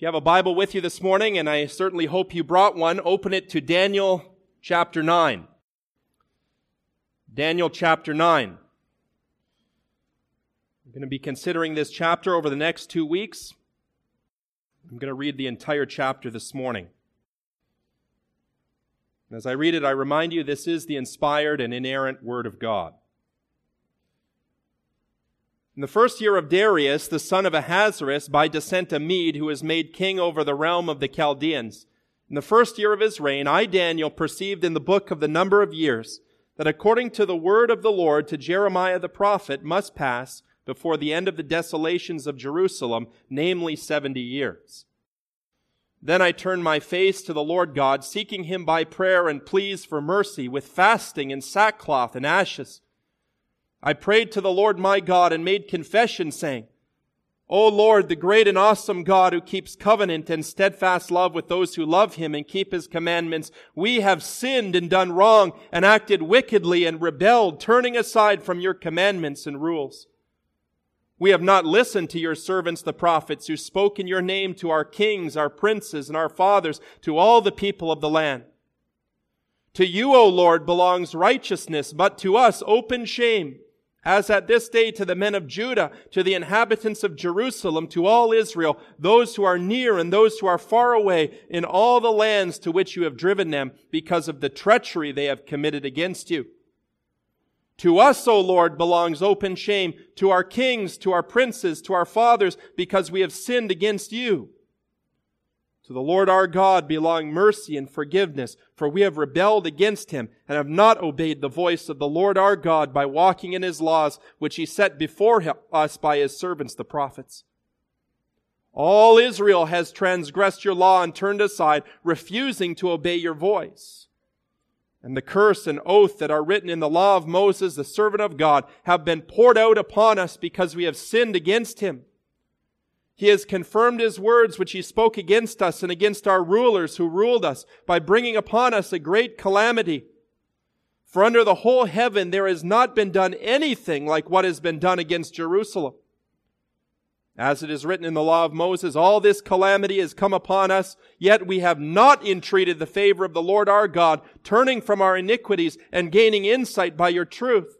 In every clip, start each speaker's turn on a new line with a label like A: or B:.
A: If you have a Bible with you this morning, and I certainly hope you brought one, open it to Daniel chapter 9. Daniel chapter 9. I'm going to be considering this chapter over the next two weeks. I'm going to read the entire chapter this morning. As I read it, I remind you this is the inspired and inerrant Word of God. In the first year of Darius, the son of Ahasuerus, by descent a Mede, who was made king over the realm of the Chaldeans, in the first year of his reign, I, Daniel, perceived in the book of the number of years that according to the word of the Lord to Jeremiah the prophet must pass before the end of the desolations of Jerusalem, namely seventy years. Then I turned my face to the Lord God, seeking him by prayer and pleas for mercy, with fasting and sackcloth and ashes. I prayed to the Lord my God and made confession saying, O Lord, the great and awesome God who keeps covenant and steadfast love with those who love him and keep his commandments, we have sinned and done wrong and acted wickedly and rebelled, turning aside from your commandments and rules. We have not listened to your servants, the prophets, who spoke in your name to our kings, our princes, and our fathers, to all the people of the land. To you, O Lord, belongs righteousness, but to us open shame as at this day to the men of Judah, to the inhabitants of Jerusalem, to all Israel, those who are near and those who are far away, in all the lands to which you have driven them, because of the treachery they have committed against you. To us, O Lord, belongs open shame, to our kings, to our princes, to our fathers, because we have sinned against you. To the Lord our God belong mercy and forgiveness, for we have rebelled against him and have not obeyed the voice of the Lord our God by walking in his laws, which he set before us by his servants the prophets. All Israel has transgressed your law and turned aside, refusing to obey your voice. And the curse and oath that are written in the law of Moses, the servant of God, have been poured out upon us because we have sinned against him. He has confirmed his words which he spoke against us and against our rulers who ruled us by bringing upon us a great calamity. For under the whole heaven there has not been done anything like what has been done against Jerusalem. As it is written in the law of Moses, all this calamity has come upon us, yet we have not entreated the favor of the Lord our God, turning from our iniquities and gaining insight by your truth.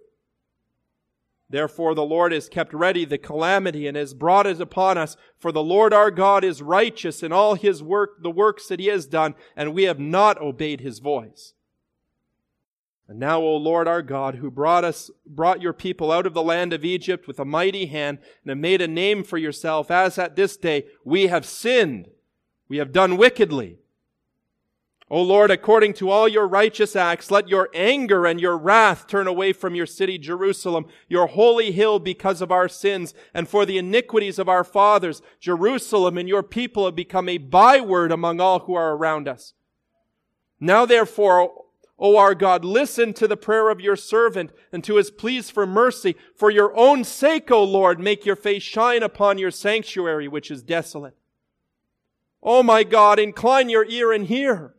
A: Therefore the Lord has kept ready the calamity and has brought it upon us. For the Lord our God is righteous in all his work, the works that he has done, and we have not obeyed his voice. And now, O Lord our God, who brought us, brought your people out of the land of Egypt with a mighty hand and have made a name for yourself, as at this day we have sinned. We have done wickedly. O Lord, according to all your righteous acts, let your anger and your wrath turn away from your city, Jerusalem, your holy hill because of our sins and for the iniquities of our fathers. Jerusalem and your people have become a byword among all who are around us. Now therefore, O our God, listen to the prayer of your servant and to his pleas for mercy. For your own sake, O Lord, make your face shine upon your sanctuary, which is desolate. O my God, incline your ear and hear.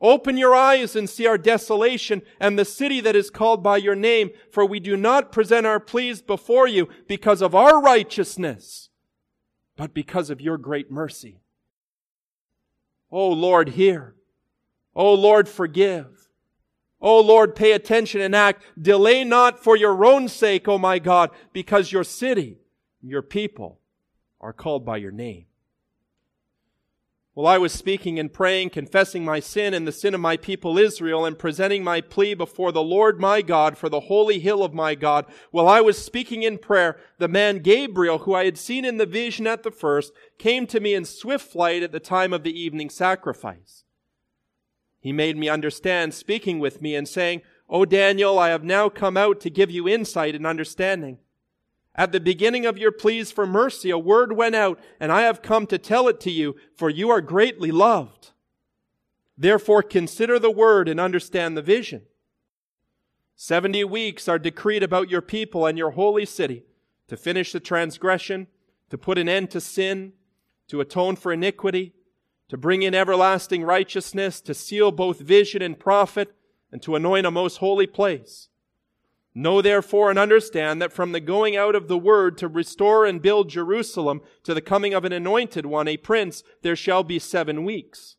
A: Open your eyes and see our desolation and the city that is called by your name, for we do not present our pleas before you because of our righteousness, but because of your great mercy. O Lord, hear. O Lord, forgive. O Lord, pay attention and act. Delay not for your own sake, O my God, because your city, your people are called by your name. While I was speaking and praying, confessing my sin and the sin of my people Israel, and presenting my plea before the Lord my God for the holy hill of my God, while I was speaking in prayer, the man Gabriel, who I had seen in the vision at the first, came to me in swift flight at the time of the evening sacrifice. He made me understand, speaking with me and saying, O Daniel, I have now come out to give you insight and understanding. At the beginning of your pleas for mercy, a word went out, and I have come to tell it to you, for you are greatly loved. Therefore consider the word and understand the vision. Seventy weeks are decreed about your people and your holy city to finish the transgression, to put an end to sin, to atone for iniquity, to bring in everlasting righteousness, to seal both vision and prophet, and to anoint a most holy place Know therefore and understand that from the going out of the word to restore and build Jerusalem to the coming of an anointed one, a prince, there shall be seven weeks.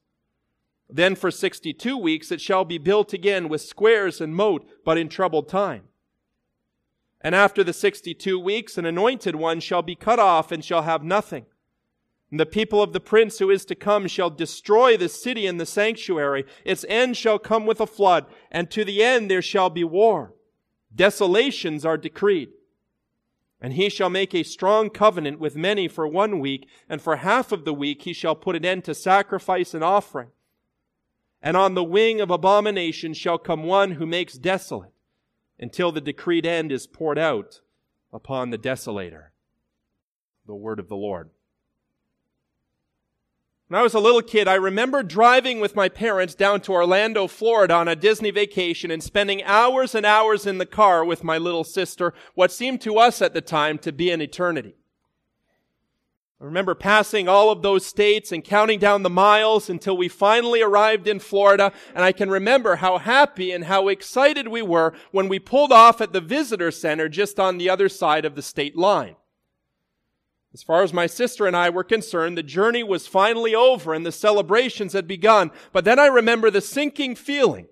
A: Then for sixty-two weeks it shall be built again with squares and moat, but in troubled time. And after the sixty-two weeks, an anointed one shall be cut off and shall have nothing. And the people of the prince who is to come shall destroy the city and the sanctuary. Its end shall come with a flood, and to the end there shall be war. Desolations are decreed. And he shall make a strong covenant with many for one week, and for half of the week he shall put an end to sacrifice and offering. And on the wing of abomination shall come one who makes desolate, until the decreed end is poured out upon the desolator. The word of the Lord. When I was a little kid, I remember driving with my parents down to Orlando, Florida on a Disney vacation and spending hours and hours in the car with my little sister, what seemed to us at the time to be an eternity. I remember passing all of those states and counting down the miles until we finally arrived in Florida, and I can remember how happy and how excited we were when we pulled off at the visitor center just on the other side of the state line. As far as my sister and I were concerned, the journey was finally over and the celebrations had begun. But then I remember the sinking feeling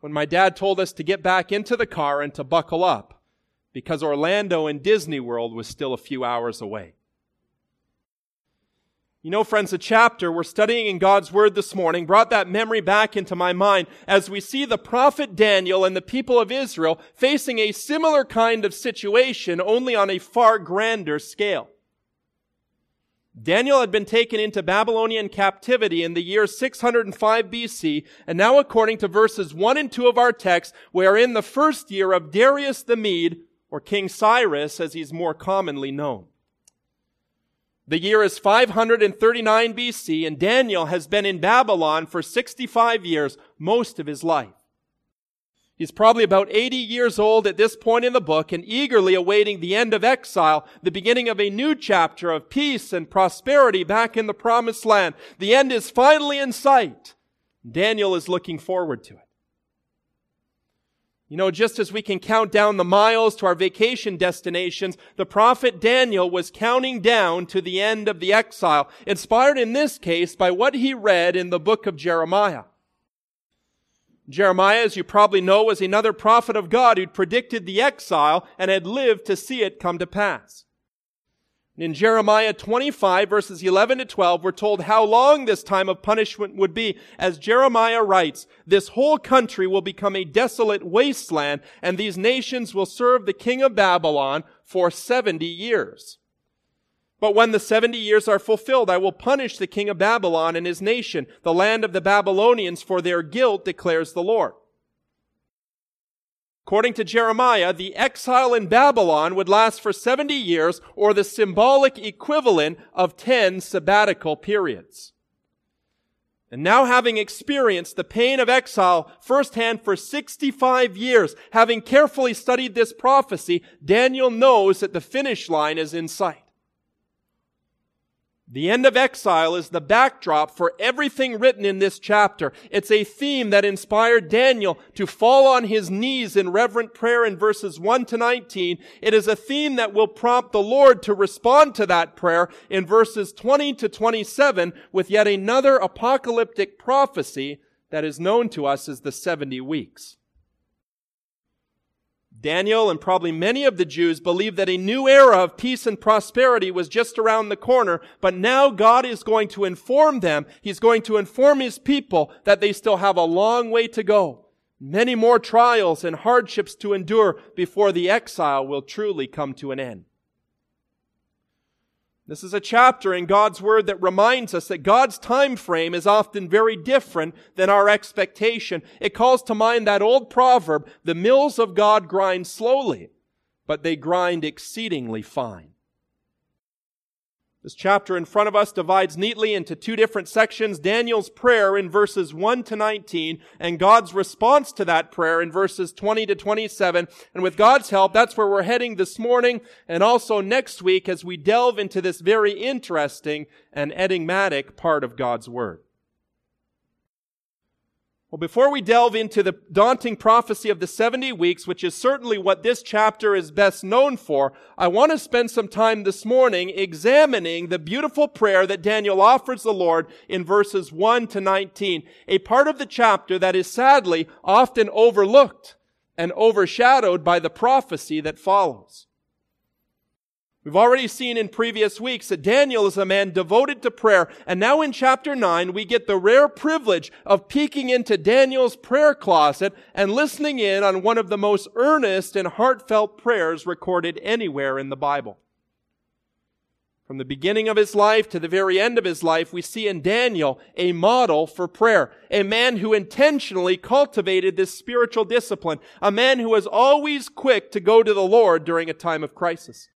A: when my dad told us to get back into the car and to buckle up because Orlando and Disney World was still a few hours away. You know, friends, the chapter we're studying in God's Word this morning brought that memory back into my mind as we see the prophet Daniel and the people of Israel facing a similar kind of situation, only on a far grander scale. Daniel had been taken into Babylonian captivity in the year 605 BC, and now according to verses 1 and 2 of our text, we are in the first year of Darius the Mede, or King Cyrus as he's more commonly known. The year is 539 BC, and Daniel has been in Babylon for 65 years, most of his life. He's probably about 80 years old at this point in the book and eagerly awaiting the end of exile, the beginning of a new chapter of peace and prosperity back in the promised land. The end is finally in sight. Daniel is looking forward to it. You know, just as we can count down the miles to our vacation destinations, the prophet Daniel was counting down to the end of the exile, inspired in this case by what he read in the book of Jeremiah. Jeremiah, as you probably know, was another prophet of God who'd predicted the exile and had lived to see it come to pass. In Jeremiah 25 verses 11 to 12, we're told how long this time of punishment would be. As Jeremiah writes, this whole country will become a desolate wasteland and these nations will serve the king of Babylon for 70 years. But when the 70 years are fulfilled, I will punish the king of Babylon and his nation, the land of the Babylonians, for their guilt, declares the Lord. According to Jeremiah, the exile in Babylon would last for 70 years, or the symbolic equivalent of 10 sabbatical periods. And now having experienced the pain of exile firsthand for 65 years, having carefully studied this prophecy, Daniel knows that the finish line is in sight. The end of exile is the backdrop for everything written in this chapter. It's a theme that inspired Daniel to fall on his knees in reverent prayer in verses 1 to 19. It is a theme that will prompt the Lord to respond to that prayer in verses 20 to 27 with yet another apocalyptic prophecy that is known to us as the 70 weeks. Daniel and probably many of the Jews believed that a new era of peace and prosperity was just around the corner, but now God is going to inform them, He's going to inform His people that they still have a long way to go. Many more trials and hardships to endure before the exile will truly come to an end. This is a chapter in God's Word that reminds us that God's time frame is often very different than our expectation. It calls to mind that old proverb, the mills of God grind slowly, but they grind exceedingly fine. This chapter in front of us divides neatly into two different sections. Daniel's prayer in verses 1 to 19 and God's response to that prayer in verses 20 to 27. And with God's help, that's where we're heading this morning and also next week as we delve into this very interesting and enigmatic part of God's Word. Well, before we delve into the daunting prophecy of the 70 weeks, which is certainly what this chapter is best known for, I want to spend some time this morning examining the beautiful prayer that Daniel offers the Lord in verses 1 to 19, a part of the chapter that is sadly often overlooked and overshadowed by the prophecy that follows. We've already seen in previous weeks that Daniel is a man devoted to prayer. And now in chapter 9, we get the rare privilege of peeking into Daniel's prayer closet and listening in on one of the most earnest and heartfelt prayers recorded anywhere in the Bible. From the beginning of his life to the very end of his life, we see in Daniel a model for prayer. A man who intentionally cultivated this spiritual discipline. A man who was always quick to go to the Lord during a time of crisis.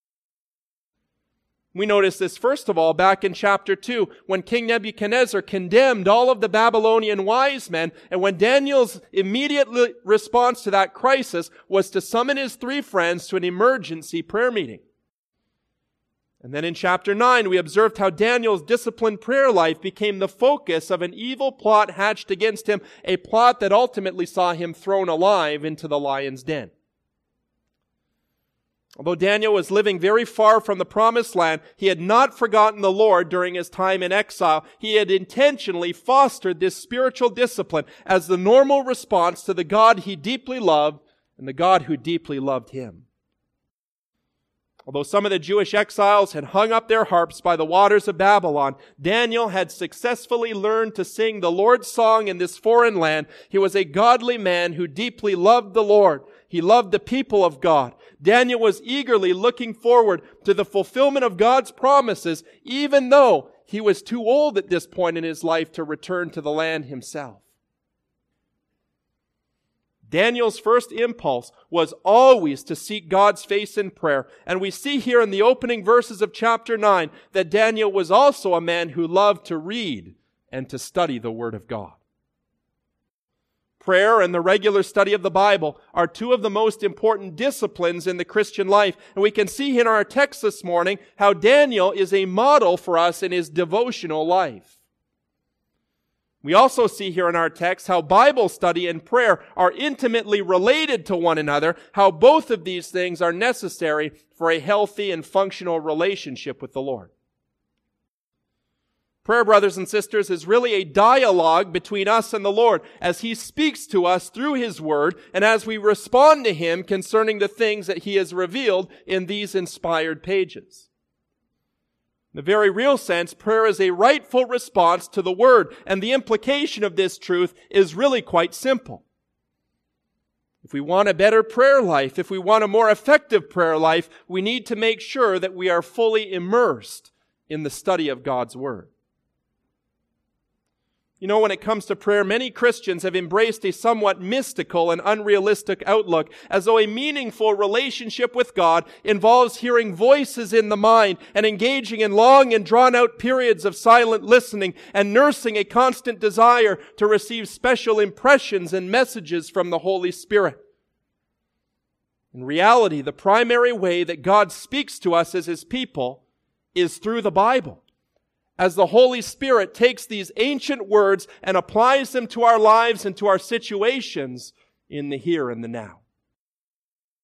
A: We notice this first of all back in chapter 2 when King Nebuchadnezzar condemned all of the Babylonian wise men and when Daniel's immediate response to that crisis was to summon his three friends to an emergency prayer meeting. And then in chapter 9 we observed how Daniel's disciplined prayer life became the focus of an evil plot hatched against him, a plot that ultimately saw him thrown alive into the lion's den. Although Daniel was living very far from the promised land, he had not forgotten the Lord during his time in exile. He had intentionally fostered this spiritual discipline as the normal response to the God he deeply loved and the God who deeply loved him. Although some of the Jewish exiles had hung up their harps by the waters of Babylon, Daniel had successfully learned to sing the Lord's song in this foreign land. He was a godly man who deeply loved the Lord. He loved the people of God. Daniel was eagerly looking forward to the fulfillment of God's promises, even though he was too old at this point in his life to return to the land himself. Daniel's first impulse was always to seek God's face in prayer. And we see here in the opening verses of chapter 9 that Daniel was also a man who loved to read and to study the Word of God. Prayer and the regular study of the Bible are two of the most important disciplines in the Christian life. And we can see in our text this morning how Daniel is a model for us in his devotional life. We also see here in our text how Bible study and prayer are intimately related to one another, how both of these things are necessary for a healthy and functional relationship with the Lord. Prayer, brothers and sisters, is really a dialogue between us and the Lord as He speaks to us through His Word and as we respond to Him concerning the things that He has revealed in these inspired pages. In the very real sense, prayer is a rightful response to the Word, and the implication of this truth is really quite simple. If we want a better prayer life, if we want a more effective prayer life, we need to make sure that we are fully immersed in the study of God's Word. You know, when it comes to prayer, many Christians have embraced a somewhat mystical and unrealistic outlook, as though a meaningful relationship with God involves hearing voices in the mind and engaging in long and drawn out periods of silent listening and nursing a constant desire to receive special impressions and messages from the Holy Spirit. In reality, the primary way that God speaks to us as His people is through the Bible as the Holy Spirit takes these ancient words and applies them to our lives and to our situations in the here and the now.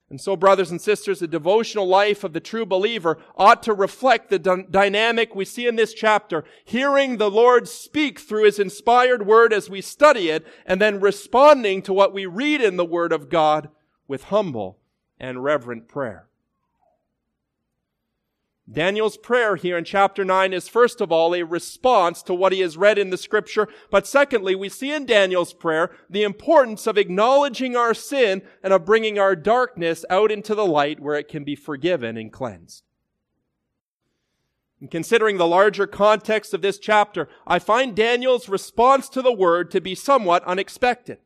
A: And so, brothers and sisters, the devotional life of the true believer ought to reflect the d- dynamic we see in this chapter, hearing the Lord speak through His inspired word as we study it, and then responding to what we read in the Word of God with humble and reverent prayer. Daniel's prayer here in chapter 9 is first of all a response to what he has read in the scripture. But secondly, we see in Daniel's prayer the importance of acknowledging our sin and of bringing our darkness out into the light where it can be forgiven and cleansed. And considering the larger context of this chapter, I find Daniel's response to the word to be somewhat unexpected.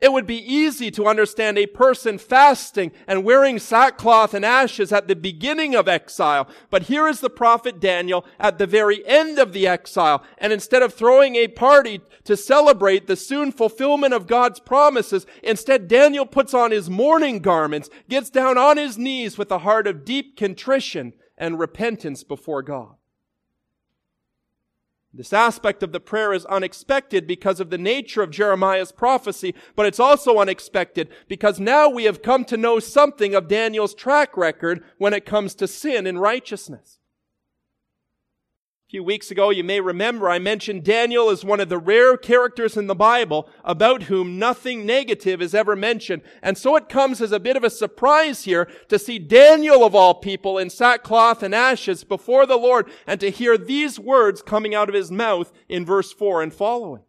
A: It would be easy to understand a person fasting and wearing sackcloth and ashes at the beginning of exile. But here is the prophet Daniel at the very end of the exile. And instead of throwing a party to celebrate the soon fulfillment of God's promises, instead Daniel puts on his mourning garments, gets down on his knees with a heart of deep contrition and repentance before God. This aspect of the prayer is unexpected because of the nature of Jeremiah's prophecy, but it's also unexpected because now we have come to know something of Daniel's track record when it comes to sin and righteousness. Few weeks ago, you may remember I mentioned Daniel as one of the rare characters in the Bible about whom nothing negative is ever mentioned. And so it comes as a bit of a surprise here to see Daniel of all people in sackcloth and ashes before the Lord and to hear these words coming out of his mouth in verse 4 and following.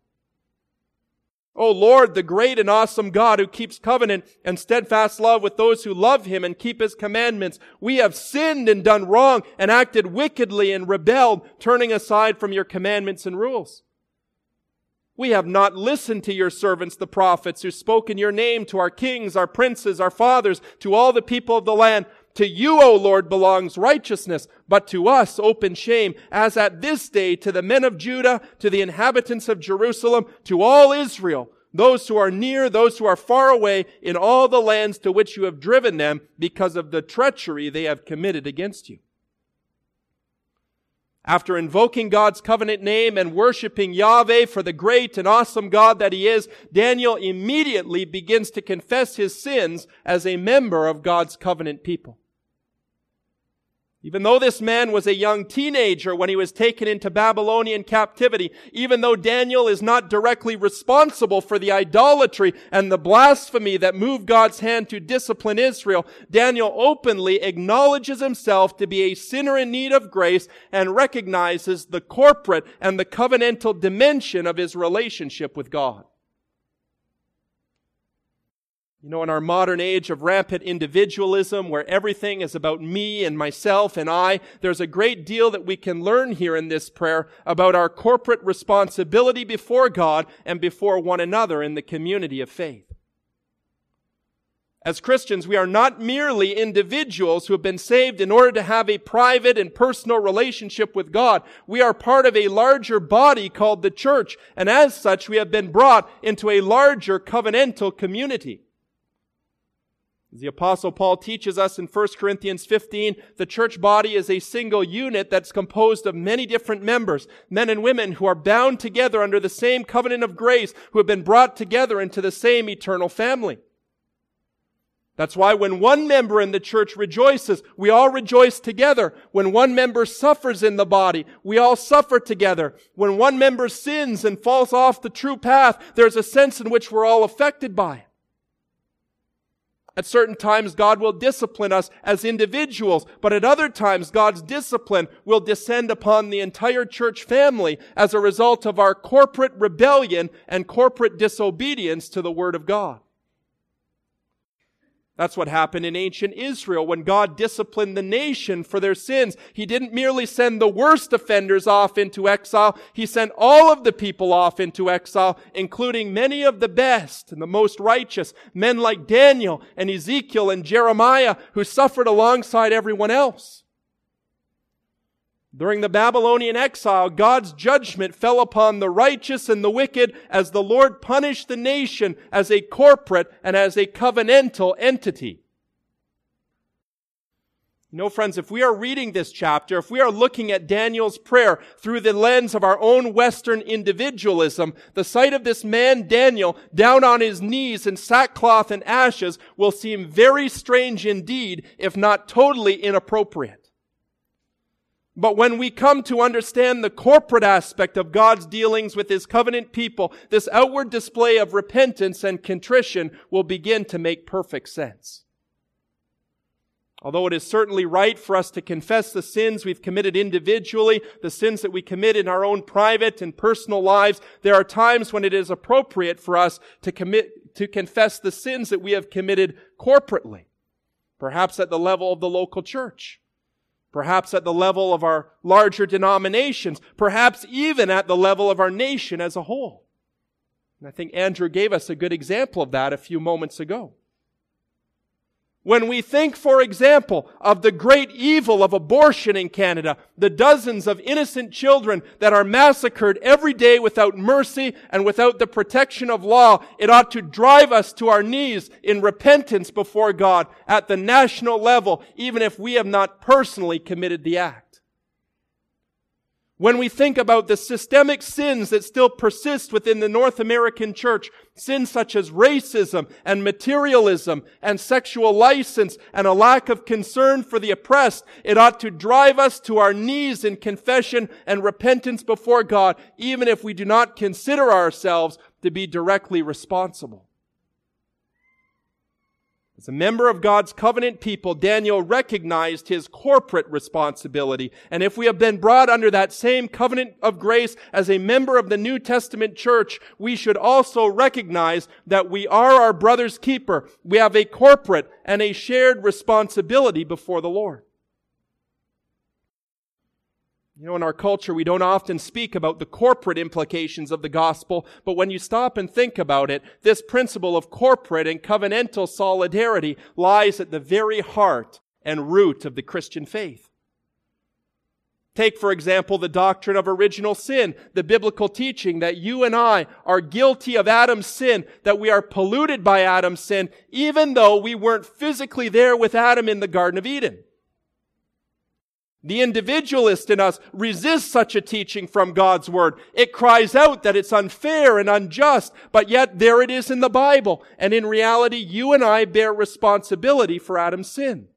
A: O Lord, the great and awesome God who keeps covenant and steadfast love with those who love him and keep his commandments, we have sinned and done wrong and acted wickedly and rebelled, turning aside from your commandments and rules. We have not listened to your servants, the prophets, who spoke in your name to our kings, our princes, our fathers, to all the people of the land. To you, O Lord, belongs righteousness, but to us open shame, as at this day to the men of Judah, to the inhabitants of Jerusalem, to all Israel, those who are near, those who are far away, in all the lands to which you have driven them, because of the treachery they have committed against you. After invoking God's covenant name and worshiping Yahweh for the great and awesome God that he is, Daniel immediately begins to confess his sins as a member of God's covenant people. Even though this man was a young teenager when he was taken into Babylonian captivity, even though Daniel is not directly responsible for the idolatry and the blasphemy that moved God's hand to discipline Israel, Daniel openly acknowledges himself to be a sinner in need of grace and recognizes the corporate and the covenantal dimension of his relationship with God. You know, in our modern age of rampant individualism, where everything is about me and myself and I, there's a great deal that we can learn here in this prayer about our corporate responsibility before God and before one another in the community of faith. As Christians, we are not merely individuals who have been saved in order to have a private and personal relationship with God. We are part of a larger body called the church, and as such, we have been brought into a larger covenantal community. As the apostle Paul teaches us in 1 Corinthians 15, the church body is a single unit that's composed of many different members, men and women who are bound together under the same covenant of grace, who have been brought together into the same eternal family. That's why when one member in the church rejoices, we all rejoice together. When one member suffers in the body, we all suffer together. When one member sins and falls off the true path, there's a sense in which we're all affected by it. At certain times, God will discipline us as individuals, but at other times, God's discipline will descend upon the entire church family as a result of our corporate rebellion and corporate disobedience to the Word of God. That's what happened in ancient Israel when God disciplined the nation for their sins. He didn't merely send the worst offenders off into exile. He sent all of the people off into exile, including many of the best and the most righteous, men like Daniel and Ezekiel and Jeremiah, who suffered alongside everyone else. During the Babylonian exile, God's judgment fell upon the righteous and the wicked as the Lord punished the nation as a corporate and as a covenantal entity. Know, friends, if we are reading this chapter, if we are looking at Daniel's prayer through the lens of our own Western individualism, the sight of this man, Daniel, down on his knees in sackcloth and ashes will seem very strange indeed, if not totally inappropriate. But when we come to understand the corporate aspect of God's dealings with His covenant people, this outward display of repentance and contrition will begin to make perfect sense. Although it is certainly right for us to confess the sins we've committed individually, the sins that we commit in our own private and personal lives, there are times when it is appropriate for us to commit, to confess the sins that we have committed corporately. Perhaps at the level of the local church perhaps at the level of our larger denominations, perhaps even at the level of our nation as a whole. And I think Andrew gave us a good example of that a few moments ago. When we think, for example, of the great evil of abortion in Canada, the dozens of innocent children that are massacred every day without mercy and without the protection of law, it ought to drive us to our knees in repentance before God at the national level, even if we have not personally committed the act. When we think about the systemic sins that still persist within the North American church, sins such as racism and materialism and sexual license and a lack of concern for the oppressed, it ought to drive us to our knees in confession and repentance before God, even if we do not consider ourselves to be directly responsible. As a member of God's covenant people, Daniel recognized his corporate responsibility. And if we have been brought under that same covenant of grace as a member of the New Testament church, we should also recognize that we are our brother's keeper. We have a corporate and a shared responsibility before the Lord. You know, in our culture, we don't often speak about the corporate implications of the gospel, but when you stop and think about it, this principle of corporate and covenantal solidarity lies at the very heart and root of the Christian faith. Take, for example, the doctrine of original sin, the biblical teaching that you and I are guilty of Adam's sin, that we are polluted by Adam's sin, even though we weren't physically there with Adam in the Garden of Eden. The individualist in us resists such a teaching from God's Word. It cries out that it's unfair and unjust, but yet there it is in the Bible. And in reality, you and I bear responsibility for Adam's sin.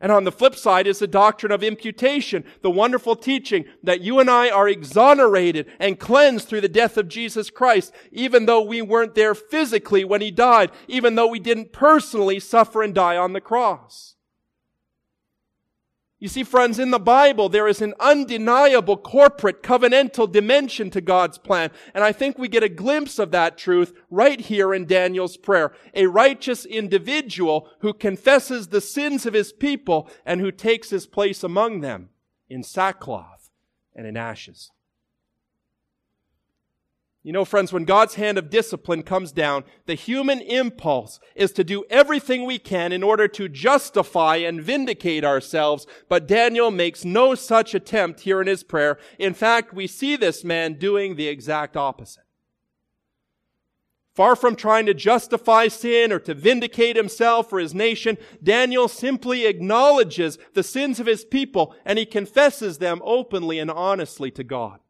A: And on the flip side is the doctrine of imputation, the wonderful teaching that you and I are exonerated and cleansed through the death of Jesus Christ, even though we weren't there physically when He died, even though we didn't personally suffer and die on the cross. You see, friends, in the Bible, there is an undeniable corporate covenantal dimension to God's plan. And I think we get a glimpse of that truth right here in Daniel's prayer. A righteous individual who confesses the sins of his people and who takes his place among them in sackcloth and in ashes. You know, friends, when God's hand of discipline comes down, the human impulse is to do everything we can in order to justify and vindicate ourselves. But Daniel makes no such attempt here in his prayer. In fact, we see this man doing the exact opposite. Far from trying to justify sin or to vindicate himself or his nation, Daniel simply acknowledges the sins of his people and he confesses them openly and honestly to God.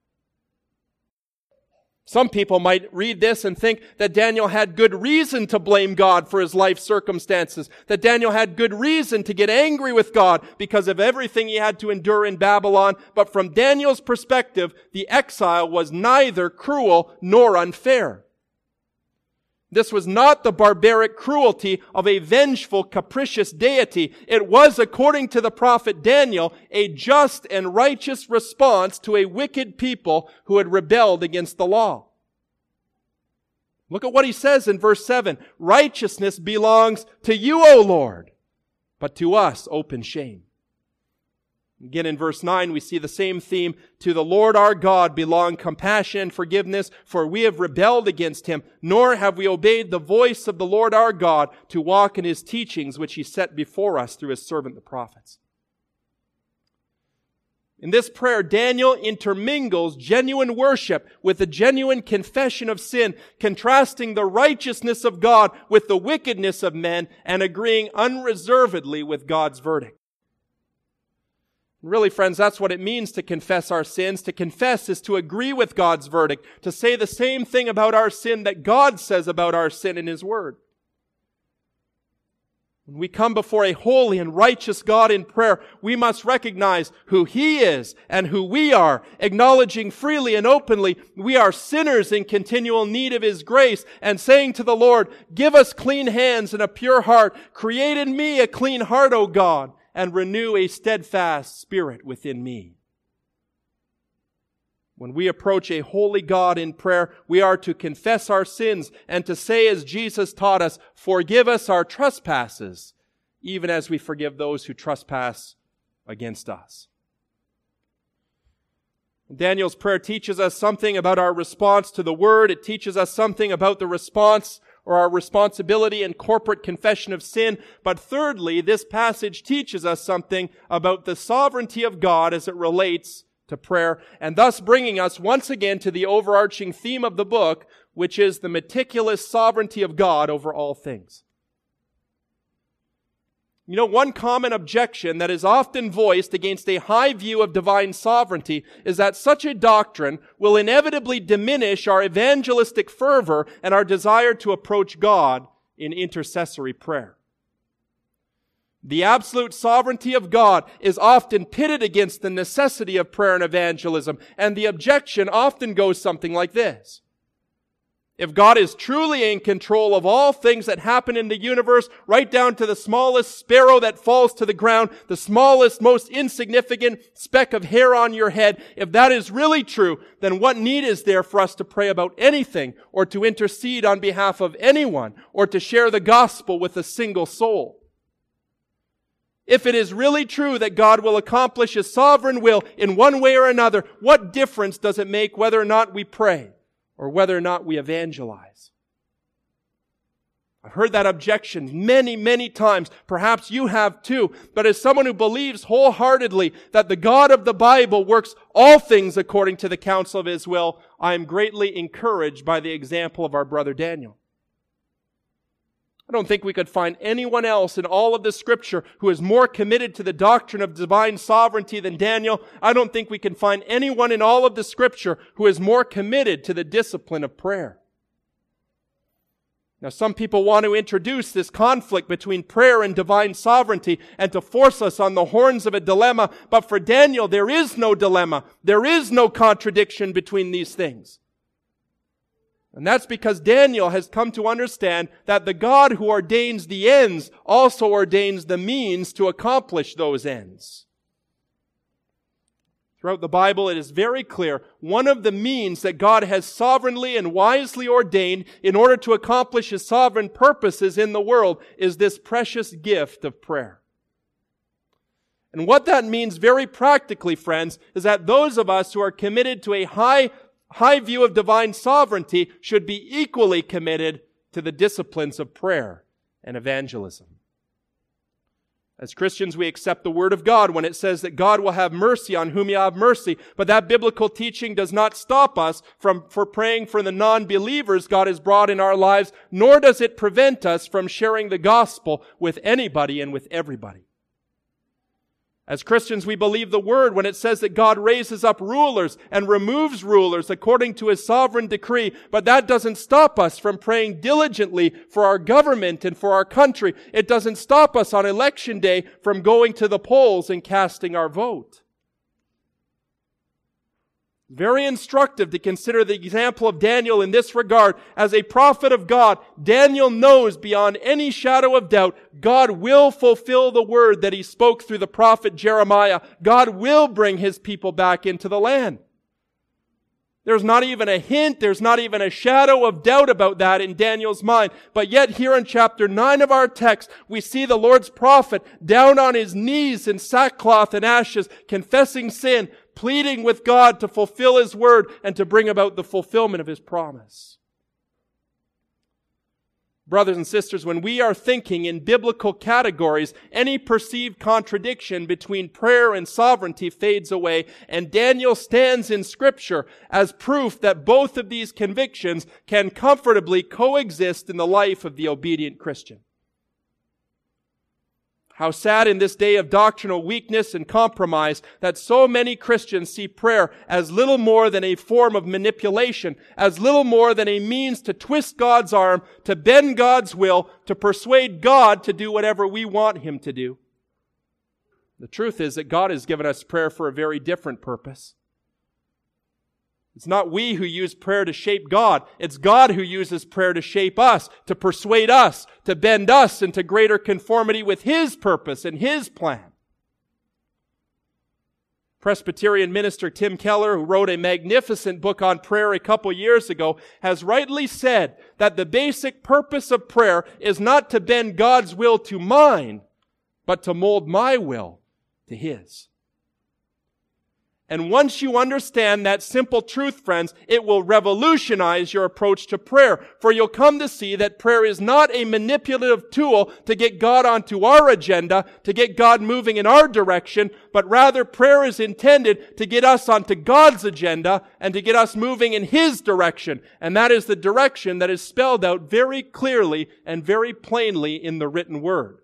A: Some people might read this and think that Daniel had good reason to blame God for his life circumstances, that Daniel had good reason to get angry with God because of everything he had to endure in Babylon. But from Daniel's perspective, the exile was neither cruel nor unfair. This was not the barbaric cruelty of a vengeful, capricious deity. It was, according to the prophet Daniel, a just and righteous response to a wicked people who had rebelled against the law. Look at what he says in verse 7. Righteousness belongs to you, O Lord, but to us open shame. Again, in verse 9, we see the same theme. To the Lord our God belong compassion and forgiveness, for we have rebelled against him, nor have we obeyed the voice of the Lord our God to walk in his teachings, which he set before us through his servant the prophets. In this prayer, Daniel intermingles genuine worship with a genuine confession of sin, contrasting the righteousness of God with the wickedness of men and agreeing unreservedly with God's verdict. Really, friends, that's what it means to confess our sins. To confess is to agree with God's verdict, to say the same thing about our sin that God says about our sin in His Word. When we come before a holy and righteous God in prayer, we must recognize who He is and who we are, acknowledging freely and openly we are sinners in continual need of His grace and saying to the Lord, give us clean hands and a pure heart. Create in me a clean heart, O God and renew a steadfast spirit within me. When we approach a holy God in prayer, we are to confess our sins and to say as Jesus taught us, forgive us our trespasses, even as we forgive those who trespass against us. Daniel's prayer teaches us something about our response to the word. It teaches us something about the response or our responsibility in corporate confession of sin. But thirdly, this passage teaches us something about the sovereignty of God as it relates to prayer, and thus bringing us once again to the overarching theme of the book, which is the meticulous sovereignty of God over all things. You know, one common objection that is often voiced against a high view of divine sovereignty is that such a doctrine will inevitably diminish our evangelistic fervor and our desire to approach God in intercessory prayer. The absolute sovereignty of God is often pitted against the necessity of prayer and evangelism, and the objection often goes something like this. If God is truly in control of all things that happen in the universe, right down to the smallest sparrow that falls to the ground, the smallest, most insignificant speck of hair on your head, if that is really true, then what need is there for us to pray about anything, or to intercede on behalf of anyone, or to share the gospel with a single soul? If it is really true that God will accomplish His sovereign will in one way or another, what difference does it make whether or not we pray? Or whether or not we evangelize. I've heard that objection many, many times. Perhaps you have too. But as someone who believes wholeheartedly that the God of the Bible works all things according to the counsel of his will, I am greatly encouraged by the example of our brother Daniel. I don't think we could find anyone else in all of the scripture who is more committed to the doctrine of divine sovereignty than Daniel. I don't think we can find anyone in all of the scripture who is more committed to the discipline of prayer. Now, some people want to introduce this conflict between prayer and divine sovereignty and to force us on the horns of a dilemma. But for Daniel, there is no dilemma. There is no contradiction between these things. And that's because Daniel has come to understand that the God who ordains the ends also ordains the means to accomplish those ends. Throughout the Bible, it is very clear one of the means that God has sovereignly and wisely ordained in order to accomplish his sovereign purposes in the world is this precious gift of prayer. And what that means very practically, friends, is that those of us who are committed to a high high view of divine sovereignty should be equally committed to the disciplines of prayer and evangelism. As Christians, we accept the Word of God when it says that God will have mercy on whom He have mercy. But that biblical teaching does not stop us from, for praying for the non-believers God has brought in our lives, nor does it prevent us from sharing the gospel with anybody and with everybody. As Christians, we believe the word when it says that God raises up rulers and removes rulers according to his sovereign decree. But that doesn't stop us from praying diligently for our government and for our country. It doesn't stop us on election day from going to the polls and casting our vote. Very instructive to consider the example of Daniel in this regard. As a prophet of God, Daniel knows beyond any shadow of doubt, God will fulfill the word that he spoke through the prophet Jeremiah. God will bring his people back into the land. There's not even a hint, there's not even a shadow of doubt about that in Daniel's mind. But yet here in chapter 9 of our text, we see the Lord's prophet down on his knees in sackcloth and ashes, confessing sin, pleading with God to fulfill His word and to bring about the fulfillment of His promise. Brothers and sisters, when we are thinking in biblical categories, any perceived contradiction between prayer and sovereignty fades away, and Daniel stands in scripture as proof that both of these convictions can comfortably coexist in the life of the obedient Christian. How sad in this day of doctrinal weakness and compromise that so many Christians see prayer as little more than a form of manipulation, as little more than a means to twist God's arm, to bend God's will, to persuade God to do whatever we want Him to do. The truth is that God has given us prayer for a very different purpose. It's not we who use prayer to shape God. It's God who uses prayer to shape us, to persuade us, to bend us into greater conformity with His purpose and His plan. Presbyterian minister Tim Keller, who wrote a magnificent book on prayer a couple years ago, has rightly said that the basic purpose of prayer is not to bend God's will to mine, but to mold my will to His. And once you understand that simple truth, friends, it will revolutionize your approach to prayer. For you'll come to see that prayer is not a manipulative tool to get God onto our agenda, to get God moving in our direction, but rather prayer is intended to get us onto God's agenda and to get us moving in His direction. And that is the direction that is spelled out very clearly and very plainly in the written word.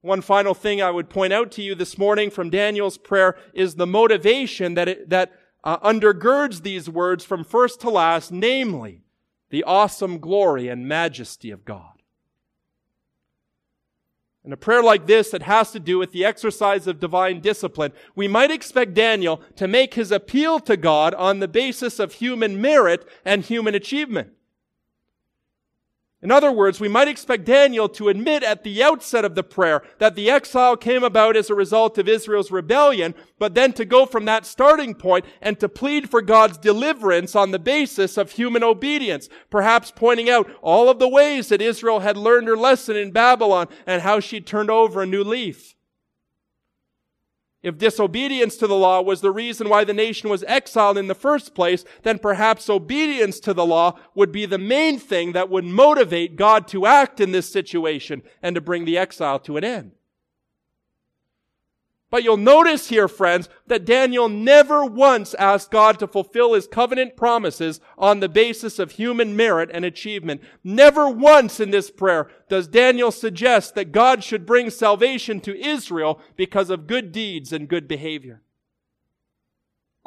A: One final thing I would point out to you this morning from Daniel's prayer is the motivation that, it, that uh, undergirds these words from first to last, namely, the awesome glory and majesty of God. In a prayer like this that has to do with the exercise of divine discipline, we might expect Daniel to make his appeal to God on the basis of human merit and human achievement. In other words, we might expect Daniel to admit at the outset of the prayer that the exile came about as a result of Israel's rebellion, but then to go from that starting point and to plead for God's deliverance on the basis of human obedience, perhaps pointing out all of the ways that Israel had learned her lesson in Babylon and how she turned over a new leaf. If disobedience to the law was the reason why the nation was exiled in the first place, then perhaps obedience to the law would be the main thing that would motivate God to act in this situation and to bring the exile to an end. But you'll notice here, friends, that Daniel never once asked God to fulfill his covenant promises on the basis of human merit and achievement. Never once in this prayer does Daniel suggest that God should bring salvation to Israel because of good deeds and good behavior.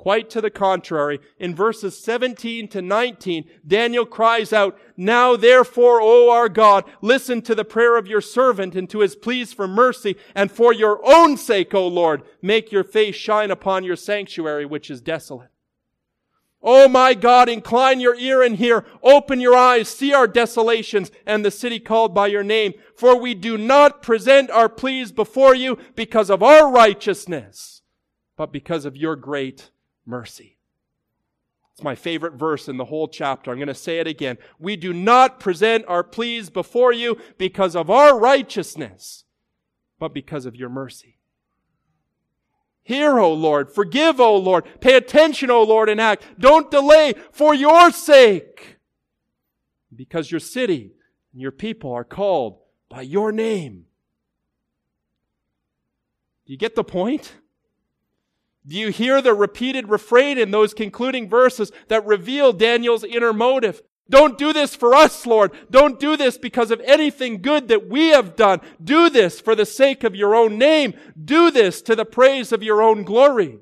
A: Quite to the contrary, in verses 17 to 19, Daniel cries out, Now therefore, O our God, listen to the prayer of your servant and to his pleas for mercy, and for your own sake, O Lord, make your face shine upon your sanctuary, which is desolate. O my God, incline your ear and hear, open your eyes, see our desolations and the city called by your name, for we do not present our pleas before you because of our righteousness, but because of your great mercy. It's my favorite verse in the whole chapter. I'm going to say it again. We do not present our pleas before you because of our righteousness, but because of your mercy. Hear, O Lord. Forgive, O Lord. Pay attention, O Lord, and act. Don't delay for your sake. Because your city and your people are called by your name. You get the point? Do you hear the repeated refrain in those concluding verses that reveal Daniel's inner motive? Don't do this for us, Lord. Don't do this because of anything good that we have done. Do this for the sake of your own name. Do this to the praise of your own glory.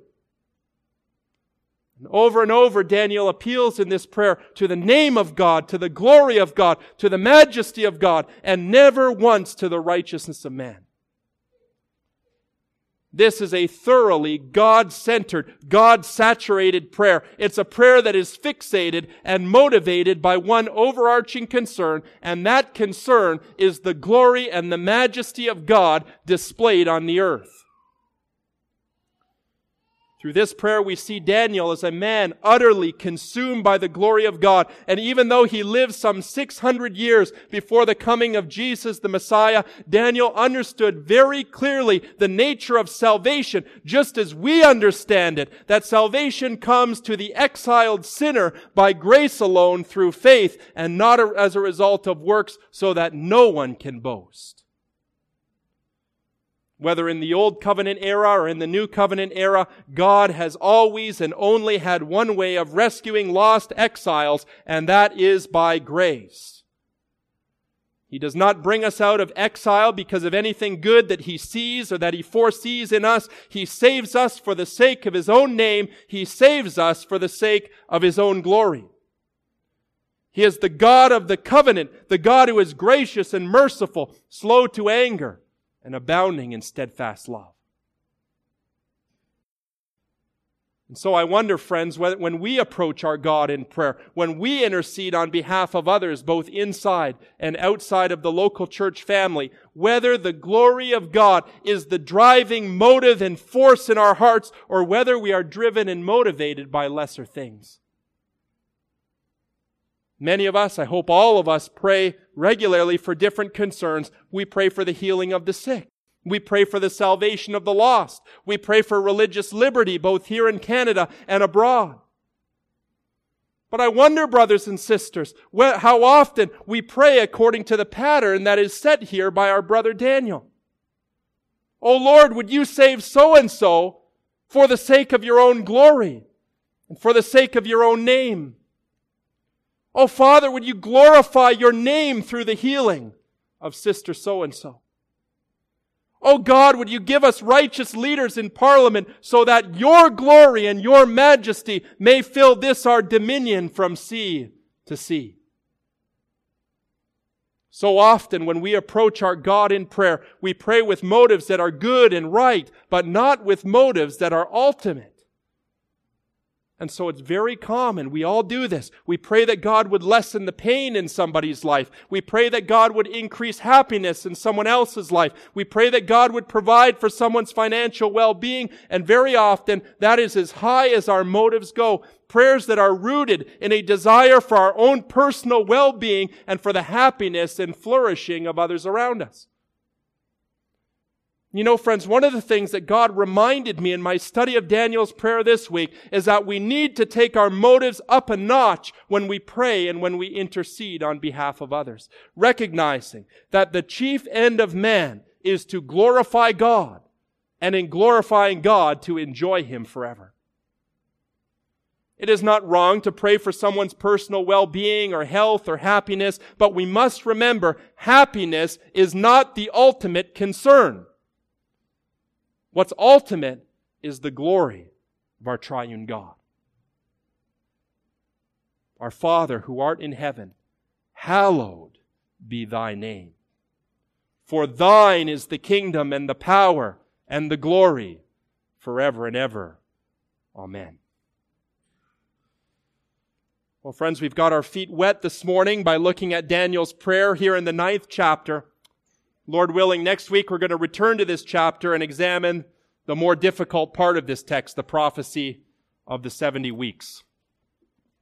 A: And over and over, Daniel appeals in this prayer to the name of God, to the glory of God, to the majesty of God, and never once to the righteousness of man. This is a thoroughly God-centered, God-saturated prayer. It's a prayer that is fixated and motivated by one overarching concern, and that concern is the glory and the majesty of God displayed on the earth. Through this prayer, we see Daniel as a man utterly consumed by the glory of God. And even though he lived some 600 years before the coming of Jesus, the Messiah, Daniel understood very clearly the nature of salvation, just as we understand it, that salvation comes to the exiled sinner by grace alone through faith and not as a result of works so that no one can boast whether in the Old Covenant era or in the New Covenant era, God has always and only had one way of rescuing lost exiles, and that is by grace. He does not bring us out of exile because of anything good that he sees or that he foresees in us. He saves us for the sake of his own name. He saves us for the sake of his own glory. He is the God of the covenant, the God who is gracious and merciful, slow to anger, and abounding in steadfast love. And so I wonder, friends, when we approach our God in prayer, when we intercede on behalf of others, both inside and outside of the local church family, whether the glory of God is the driving motive and force in our hearts, or whether we are driven and motivated by lesser things. Many of us, I hope all of us, pray regularly for different concerns. We pray for the healing of the sick. We pray for the salvation of the lost. We pray for religious liberty, both here in Canada and abroad. But I wonder, brothers and sisters, how often we pray according to the pattern that is set here by our brother Daniel. Oh Lord, would you save so and so for the sake of your own glory and for the sake of your own name? Oh, Father, would you glorify your name through the healing of sister so and so? Oh God, would you give us righteous leaders in parliament so that your glory and your majesty may fill this our dominion from sea to sea. So often when we approach our God in prayer, we pray with motives that are good and right, but not with motives that are ultimate. And so it's very common. We all do this. We pray that God would lessen the pain in somebody's life. We pray that God would increase happiness in someone else's life. We pray that God would provide for someone's financial well-being. And very often that is as high as our motives go. Prayers that are rooted in a desire for our own personal well-being and for the happiness and flourishing of others around us. You know, friends, one of the things that God reminded me in my study of Daniel's prayer this week is that we need to take our motives up a notch when we pray and when we intercede on behalf of others. Recognizing that the chief end of man is to glorify God and in glorifying God to enjoy Him forever. It is not wrong to pray for someone's personal well-being or health or happiness, but we must remember happiness is not the ultimate concern. What's ultimate is the glory of our triune God. Our Father who art in heaven, hallowed be thy name. For thine is the kingdom and the power and the glory forever and ever. Amen. Well, friends, we've got our feet wet this morning by looking at Daniel's prayer here in the ninth chapter. Lord willing, next week we're going to return to this chapter and examine the more difficult part of this text, the prophecy of the 70 weeks.